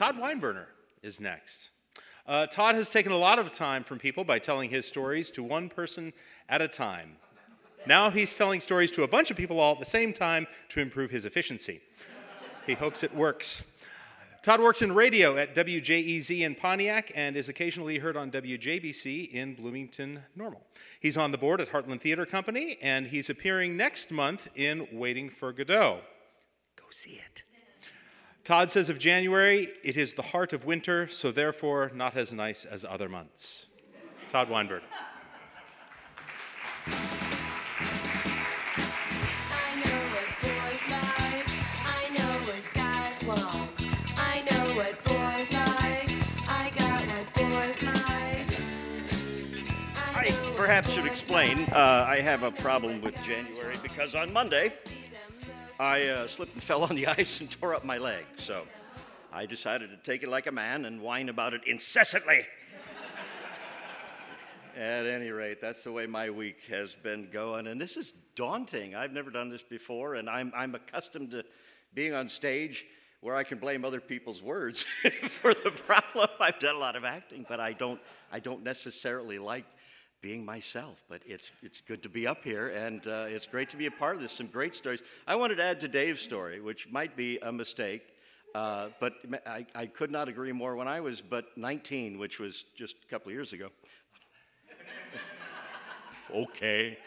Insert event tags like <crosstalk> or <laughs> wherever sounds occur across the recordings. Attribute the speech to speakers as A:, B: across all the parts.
A: Todd Wineburner is next. Uh, Todd has taken a lot of time from people by telling his stories to one person at a time. Now he's telling stories to a bunch of people all at the same time to improve his efficiency. He hopes it works. Todd works in radio at WJEZ in Pontiac and is occasionally heard on WJBC in Bloomington Normal. He's on the board at Heartland Theater Company and he's appearing next month in Waiting for Godot. Go see it. Todd says of January, it is the heart of winter, so therefore not as nice as other months. Todd Weinberg.
B: I perhaps should explain. Uh, I have a problem with January because on Monday I uh, slipped and <laughs> fell on the ice and tore up my leg. So I decided to take it like a man and whine about it incessantly. <laughs> At any rate, that's the way my week has been going. And this is daunting. I've never done this before, and I'm, I'm accustomed to being on stage where I can blame other people's words <laughs> for the problem. I've done a lot of acting, but I don't, I don't necessarily like being myself. But it's, it's good to be up here, and uh, it's great to be a part of this. Some great stories. I wanted to add to Dave's story, which might be a mistake, uh, but I, I could not agree more. When I was but 19, which was just a couple of years ago, <laughs> okay.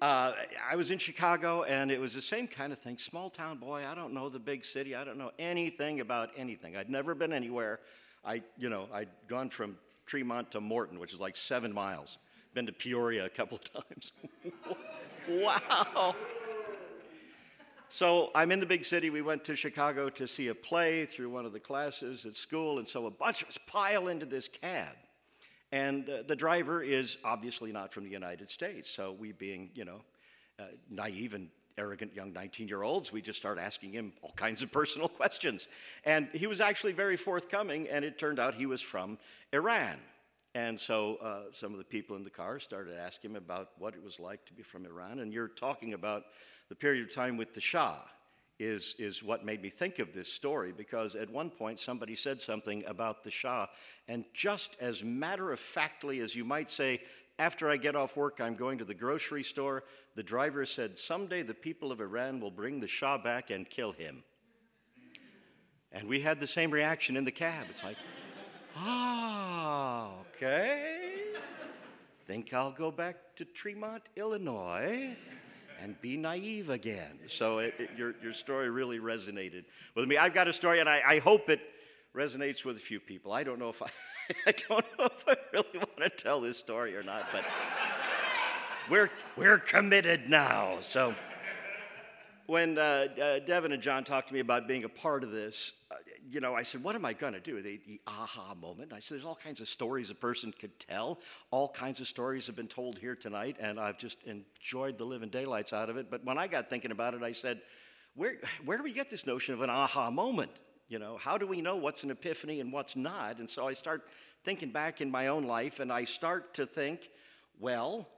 B: Uh, I was in Chicago, and it was the same kind of thing. Small town boy. I don't know the big city. I don't know anything about anything. I'd never been anywhere. I, you know, I'd gone from Tremont to Morton, which is like seven miles been to Peoria a couple of <laughs> times. wow. So I'm in the big city. We went to Chicago to see a play through one of the classes at school, and so a bunch of us pile into this cab. And uh, the driver is obviously not from the United States. So we, being, you know, uh, naive and arrogant young 19 year olds, we just start asking him all kinds of personal <laughs> questions. And he was actually very forthcoming, and it turned out he was from Iran. And so uh, some of the people in the car started asking him about what it was like to be from Iran. And you're talking about the period of time with the Shah, is, is what made me think of this story because at one point somebody said something about the Shah. And just as matter of factly as you might say, after I get off work, I'm going to the grocery store, the driver said, Someday the people of Iran will bring the Shah back and kill him. And we had the same reaction in the cab. It's like, ah, okay. Think I'll go back to Tremont, Illinois and be naive again. So it, it, your, your story really resonated with me. I've got a story, and I, I hope it resonates with a few people. I don't know if I, <laughs> I don't know if I really want to tell this story or not, but we're, we're committed now. So when uh, uh, Devin and John talked to me about being a part of this, uh, you know, I said, what am I going to do? The, the aha moment. I said, there's all kinds of stories a person could tell. All kinds of stories have been told here tonight, and I've just enjoyed the living daylights out of it. But when I got thinking about it, I said, where, where do we get this notion of an aha moment? You know, how do we know what's an epiphany and what's not? And so I start thinking back in my own life, and I start to think, well,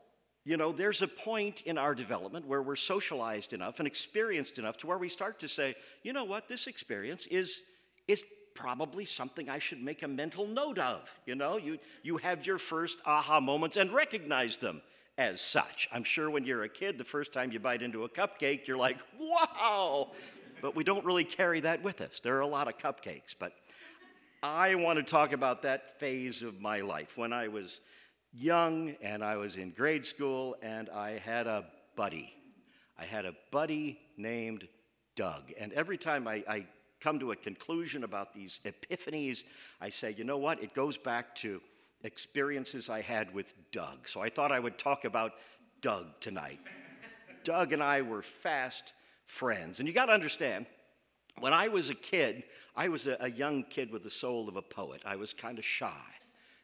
B: you know, there's a point in our development where we're socialized enough and experienced enough to where we start to say, you know what, this experience is is probably something I should make a mental note of. You know, you, you have your first aha moments and recognize them as such. I'm sure when you're a kid, the first time you bite into a cupcake, you're like, wow! But we don't really carry that with us. There are a lot of cupcakes, but I want to talk about that phase of my life when I was young and I was in grade school and I had a buddy. I had a buddy named Doug. And every time I, I come to a conclusion about these epiphanies, I say, you know what? It goes back to experiences I had with Doug. So I thought I would talk about Doug tonight. <laughs> Doug and I were fast friends. And you got to understand, when I was a kid, I was a, a, young kid with the soul of a poet. I was kind of shy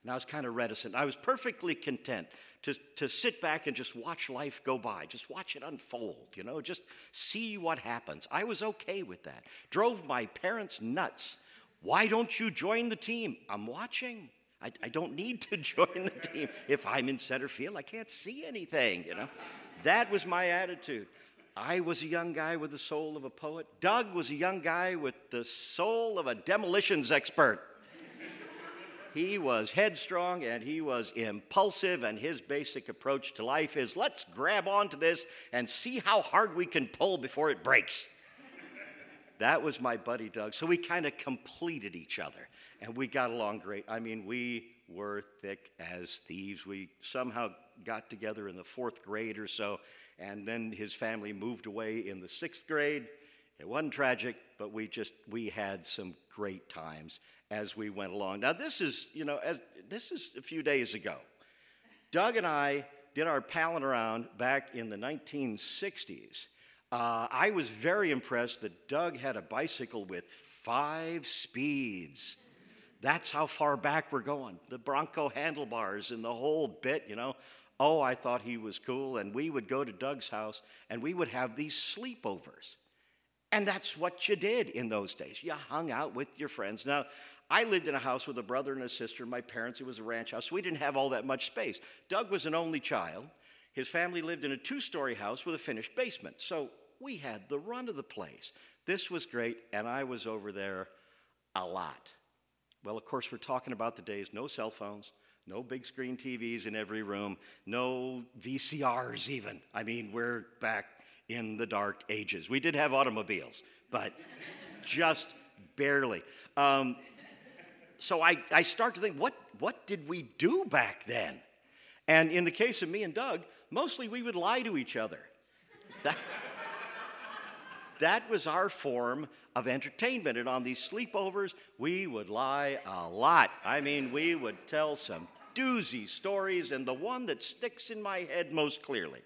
B: and I was kind of reticent. I was perfectly content to, to sit back and just watch life go by, just watch it unfold, you know, just see what happens. I was okay with that. Drove my parents nuts. Why don't you join the team? I'm watching. I, I don't need to <laughs> join the team. If I'm in center field, I can't see anything, you know. That was my attitude. I was a young guy with the soul of a poet. Doug was a young guy with the soul of a demolitions expert. He was headstrong and he was impulsive, and his basic approach to life is let's grab onto this and see how hard we can pull before it breaks. that was my buddy Doug. So we kind of completed each other and we got along great. I mean, we were thick as thieves. We somehow got together in the fourth grade or so and then his family moved away in the sixth grade. It wasn't tragic, but we just we had some great times as we went along. Now this is you know as this is a few days ago. Doug and I did our palling around back in the 1960s. Uh, I was very impressed that Doug had a bicycle with five speeds. That's how far back we're going. The Bronco handlebars and the whole bit, you know. Oh, I thought he was cool. And we would go to Doug's house and we would have these sleepovers. And that's what you did in those days. You hung out with your friends. Now, I lived in a house with a brother and a sister. My parents, it was a ranch house. So we didn't have all that much space. Doug was an only child. His family lived in a two story house with a finished basement. So we had the run of the place. This was great, and I was over there a lot. Well, of course, we're talking about the days no cell phones, no big screen TVs in every room, no VCRs even. I mean, we're back in the dark ages. We did have automobiles, but just barely. Um, so I, I start to think, what, what did we do back then? And in the case of me and Doug, mostly we would lie to each other. That, that was our form of entertainment. And on these sleepovers, we would lie a lot. I mean, we would tell some doozy stories, and the one that sticks in my head most clearly.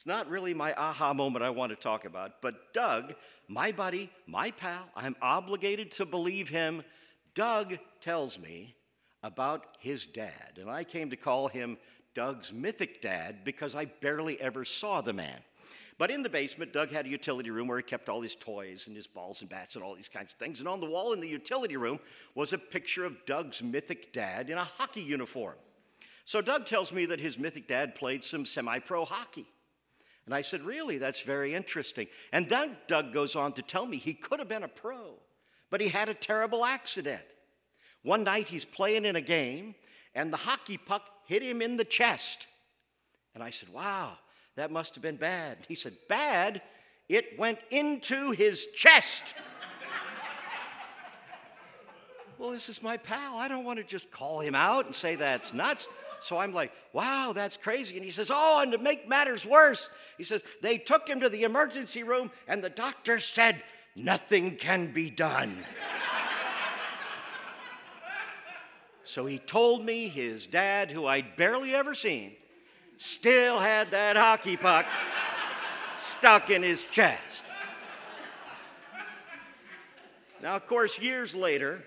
B: It's not really my aha moment I want to talk about, but Doug, my buddy, my pal, I'm obligated to believe him. Doug tells me about his dad, and I came to call him Doug's mythic dad because I barely ever saw the man. But in the basement, Doug had a utility room where he kept all his toys and his balls and bats and all these kinds of things. And on the wall in the utility room was a picture of Doug's mythic dad in a hockey uniform. So Doug tells me that his mythic dad played some semi pro hockey. And I said, Really? That's very interesting. And then Doug goes on to tell me he could have been a pro, but he had a terrible accident. One night he's playing in a game, and the hockey puck hit him in the chest. And I said, Wow, that must have been bad. He said, Bad? It went into his chest. Well, this is my pal. I don't want to just call him out and say that's nuts. So I'm like, wow, that's crazy. And he says, oh, and to make matters worse, he says, they took him to the emergency room and the doctor said, nothing can be done. <laughs> so he told me his dad, who I'd barely ever seen, still had that hockey puck stuck in his chest. Now, of course, years later,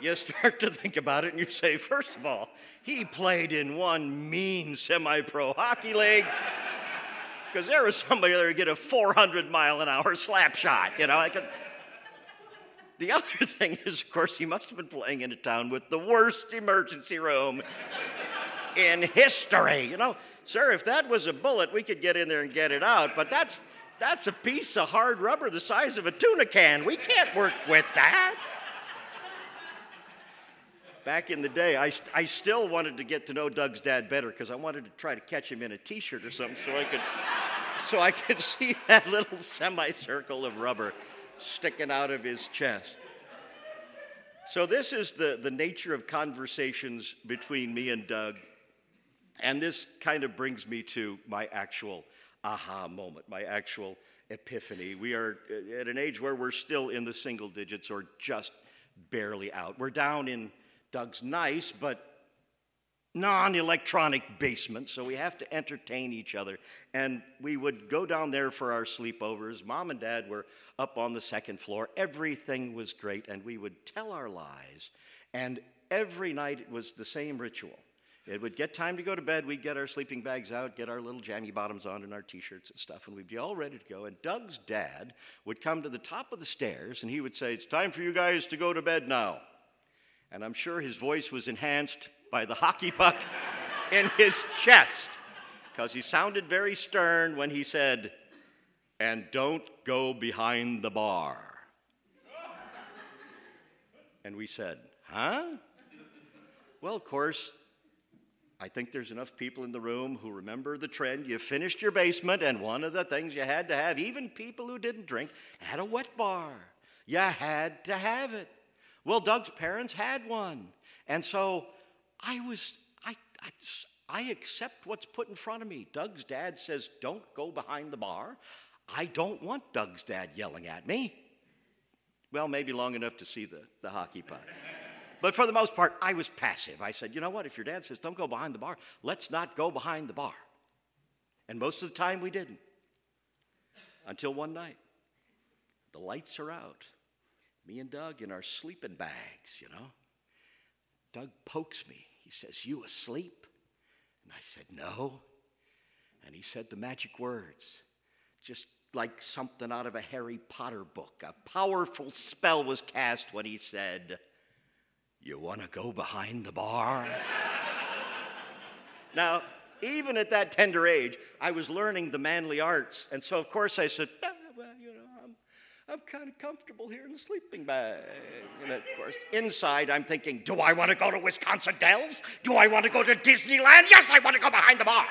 B: you start to think about it and you say, first of all, he played in one mean semi pro hockey league because there was somebody there who get a 400 mile an hour slap shot, you know. Could... Uh, the <laughs> other thing is, of course, he must have been playing in a town with the worst emergency room in history. You know, sir, if that was a bullet, we could get in there and get it out, but that's that's a piece of hard rubber the size of a tuna can. We can't work with that. Back in the day, I, I still wanted to get to know Doug's dad better because I wanted to try to catch him in a t-shirt or something so I could so I could <laughs> see that little semicircle of rubber sticking out of his chest. So this is the, the nature of conversations between me and Doug and this kind of brings me to my actual aha moment, my actual epiphany. We are uh, at an age where we're still in the single digits or just barely out. We're down in Doug's nice but non electronic basement, so we have to entertain each other. And we would go down there for our sleepovers. Mom and dad were up on the second floor. Everything was great, and we would tell our lies. And every night it was the same ritual. It would get time to go to bed. We'd get our sleeping bags out, get our little jammy bottoms on and our t shirts and stuff, and we'd be all ready to go. And Doug's dad would come to the top of the stairs and he would say, It's time for you guys to go to bed now. And I'm sure his voice was enhanced by the hockey puck <laughs> in his chest because he sounded very stern when he said, and don't go behind the bar. And we said, Huh? Well, of course, I think there's enough people in the room who remember the trend. You finished your basement, and one of the things you had to have, even people who didn't drink, had a wet bar. You had to have it. Well, Doug's parents had one. And so I was, I, I, I accept what's put in front of me. Doug's dad says, Don't go behind the bar. I don't want Doug's dad yelling at me. Well, maybe long enough to see the, the hockey puck. But for the most part, I was passive. I said, you know what? If your dad says, don't go behind the bar, let's not go behind the bar. And most of the time, we didn't. Until one night, the lights are out. Me and Doug in our sleeping bags, you know. Doug pokes me. He says, You asleep? And I said, No. And he said the magic words, just like something out of a Harry Potter book. A powerful spell was cast when he said, You want to go behind the bar? <laughs> now, even at that tender age, I was learning the manly arts. And so, of course, I said, ah, Well, you know, I'm, kind of comfortable here in the sleeping bag. And of course, inside, I'm thinking, Do I want to go to Wisconsin Dells? Do I want to go to Disneyland? Yes, I want to go behind the bar.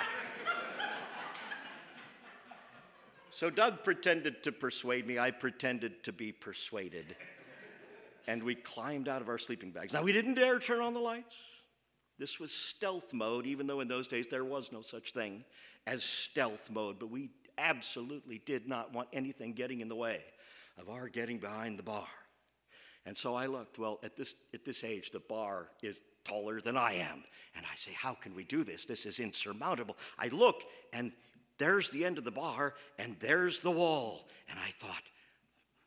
B: So Doug pretended to persuade me. I pretended to be persuaded. And we climbed out of our sleeping bags. Now, we didn't dare turn on the lights. This was stealth mode, even though in those days there was no such thing as stealth mode. But we absolutely did not want anything getting in the way of our getting behind the bar. And so I looked, well, at this, at this age, the bar is taller than I am. And I say, how can we do this? This is insurmountable. I look, and there's the end of the bar, and there's the wall. And I thought,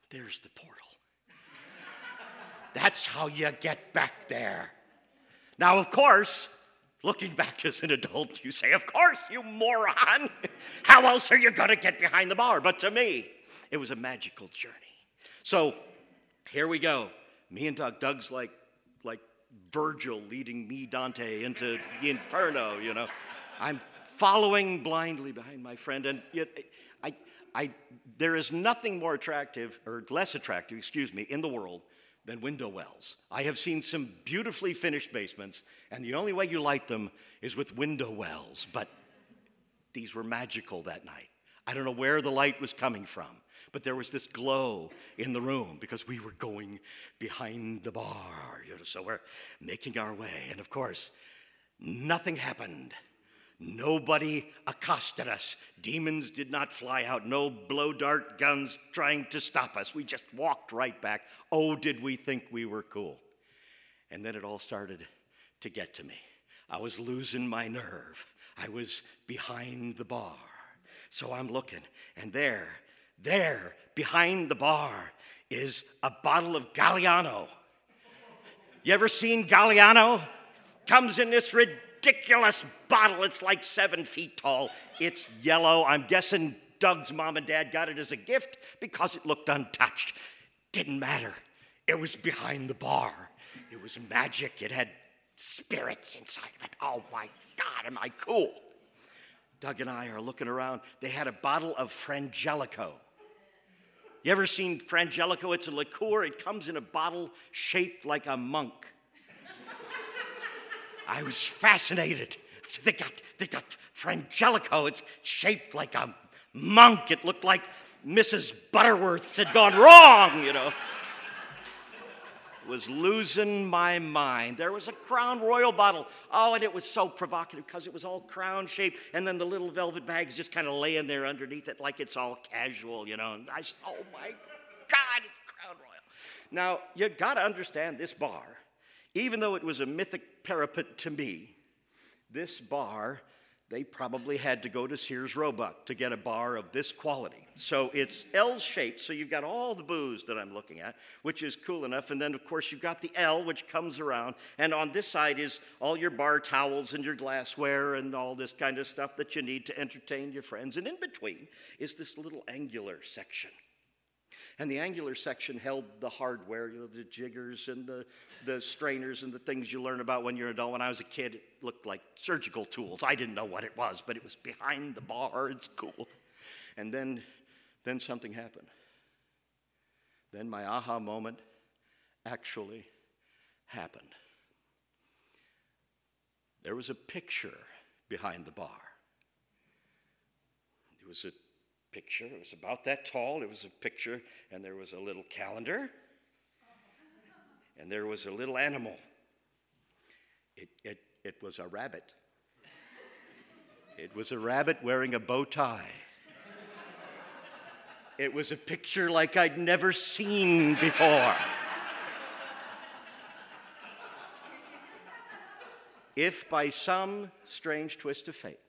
B: there's the portal. <laughs> That's how you get back there. Now, of course, looking back as an adult, you say, Of course, you moron. <laughs> How else are you going to get behind the bar? But to me, it was a magical journey. So here we go. Me and Doug. Doug's like, like Virgil leading me, Dante, into the inferno, you know. I'm following blindly behind my friend, and yet I, I, there is nothing more attractive, or less attractive, excuse me, in the world than window wells. I have seen some beautifully finished basements, and the only way you light them is with window wells. But these were magical that night. I don't know where the light was coming from, but there was this glow in the room because we were going behind the bar. You know, so we're making our way, and of course, nothing happened. Nobody accosted us. Demons did not fly out. No blow dart guns trying to stop us. We just walked right back. Oh, did we think we were cool? And then it all started to get to me. I was losing my nerve. I was behind the bar. So I'm looking, and there, there, behind the bar, is a bottle of Galliano. You ever seen Galliano? Comes in this ridiculous bottle. It's like seven feet tall. It's yellow. I'm guessing Doug's mom and dad got it as a gift because it looked untouched. Didn't matter. It was behind the bar. It was magic. It had spirits inside of it. Oh my God, am I cool? Doug and I are looking around. They had a bottle of Frangelico. You ever seen Frangelico? It's a liqueur. It comes in a bottle shaped like a monk. I was fascinated. They got, they got Frangelico. It's shaped like a monk. It looked like Mrs. Butterworth had gone wrong, you know. Was losing my mind. There was a Crown Royal bottle. Oh, and it was so provocative because it was all crown shaped, and then the little velvet bags just kind of laying there underneath it like it's all casual, you know. And I said, oh my God, it's Crown Royal. Now, you got to understand this bar even though it was a mythic parapet to me, this bar, they probably had to go to Sears Roebuck to get a bar of this quality. So it's L shaped, so you've got all the booze that I'm looking at, which is cool enough. And then, of course, you've got the L, which comes around. And on this side is all your bar towels and your glassware and all this kind of stuff that you need to entertain your friends. And in between is this little angular section. And the angular section held the hardware, you know, the jiggers and the, the strainers and the things you learn about when you're an adult. When I was a kid, it looked like surgical tools. I didn't know what it was, but it was behind the bar. It's cool. And then Then something happened. Then my aha moment actually happened. There was a picture behind the bar. It was a picture, it was about that tall. It was a picture, and there was a little calendar, and there was a little animal. It, it, it was a rabbit. It was a rabbit wearing a bow tie. It was a picture like I'd never seen before. if by some strange twist of fate,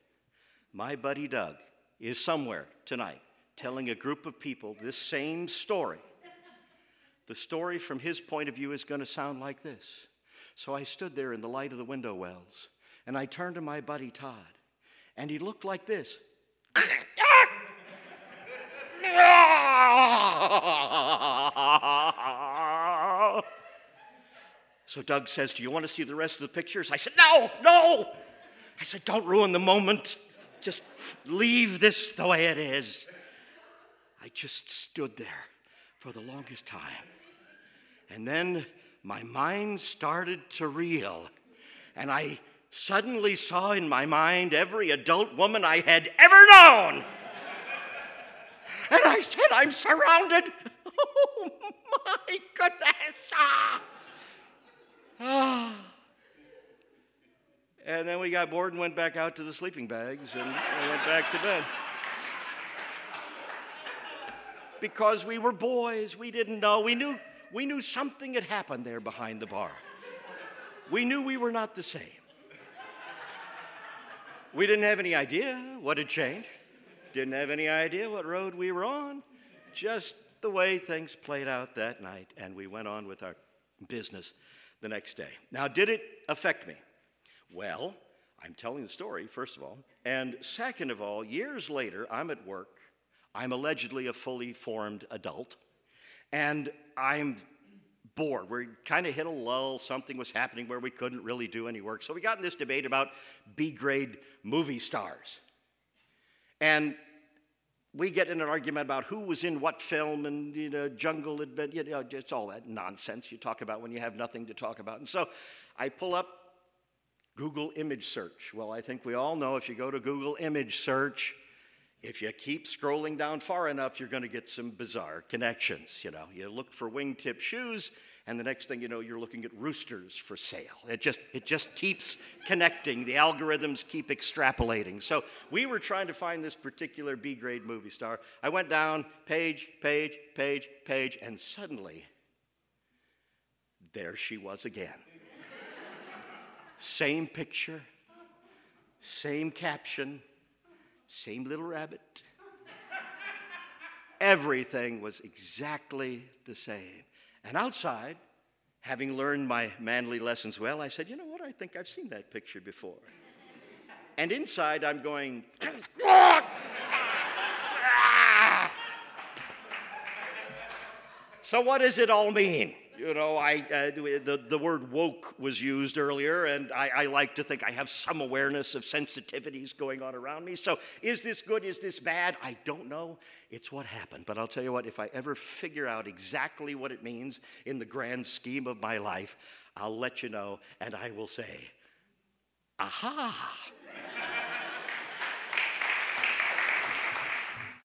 B: my buddy Doug is somewhere tonight telling a group of people this same story, the story from his point of view is going to sound like this. So I stood there in the light of the window wells, and I turned to my buddy Todd, and he looked like this. So Doug says, Do you want to see the rest of the pictures? I said, No, no. I said, Don't ruin the moment. Just leave this the way it is. I just stood there for the longest time. And then my mind started to reel. And I suddenly saw in my mind every adult woman I had ever known. And I said, I'm surrounded. <laughs> Oh my goodness. Ah. Ah. And then we got bored and went back out to the sleeping bags and went back to bed. Because we were boys, we didn't know. We knew, we knew something had happened there behind the bar. We knew we were not the same. We didn't have any idea what had changed, didn't have any idea what road we were on. Just the way things played out that night, and we went on with our business the next day. Now, did it affect me? Well, I'm telling the story, first of all. And second of all, years later, I'm at work. I'm allegedly a fully formed adult. And I'm bored. We kind of hit a lull. Something was happening where we couldn't really do any work. So we got in this debate about B grade movie stars. And we get in an argument about who was in what film and you know jungle adventure you know it's all that nonsense you talk about when you have nothing to talk about and so i pull up google image search. Well i think we all know if you go to google image search if you keep scrolling down far enough you're going to get some bizarre connections you know? You look for wingtip shoes and the next thing you know you're looking at roosters for sale. It just it just keeps connecting. The algorithms keep extrapolating. So we were trying to find this particular b grade movie star. I went down page page page page and suddenly there she was again same picture same caption same little rabbit everything was exactly the same and outside, having learned my manly lessons well, I said, You know what? I think I've seen that picture before. and inside, I'm going, ah! So, what does it all mean? You know, I, uh, the, the word woke was used earlier, and I, I like to think I have some awareness of sensitivities going on around me. So, is this good? Is this bad? I don't know. It's what happened. But I'll tell you what, if I ever figure out exactly what it means in the grand scheme of my life, I'll let you know, and I will say, aha.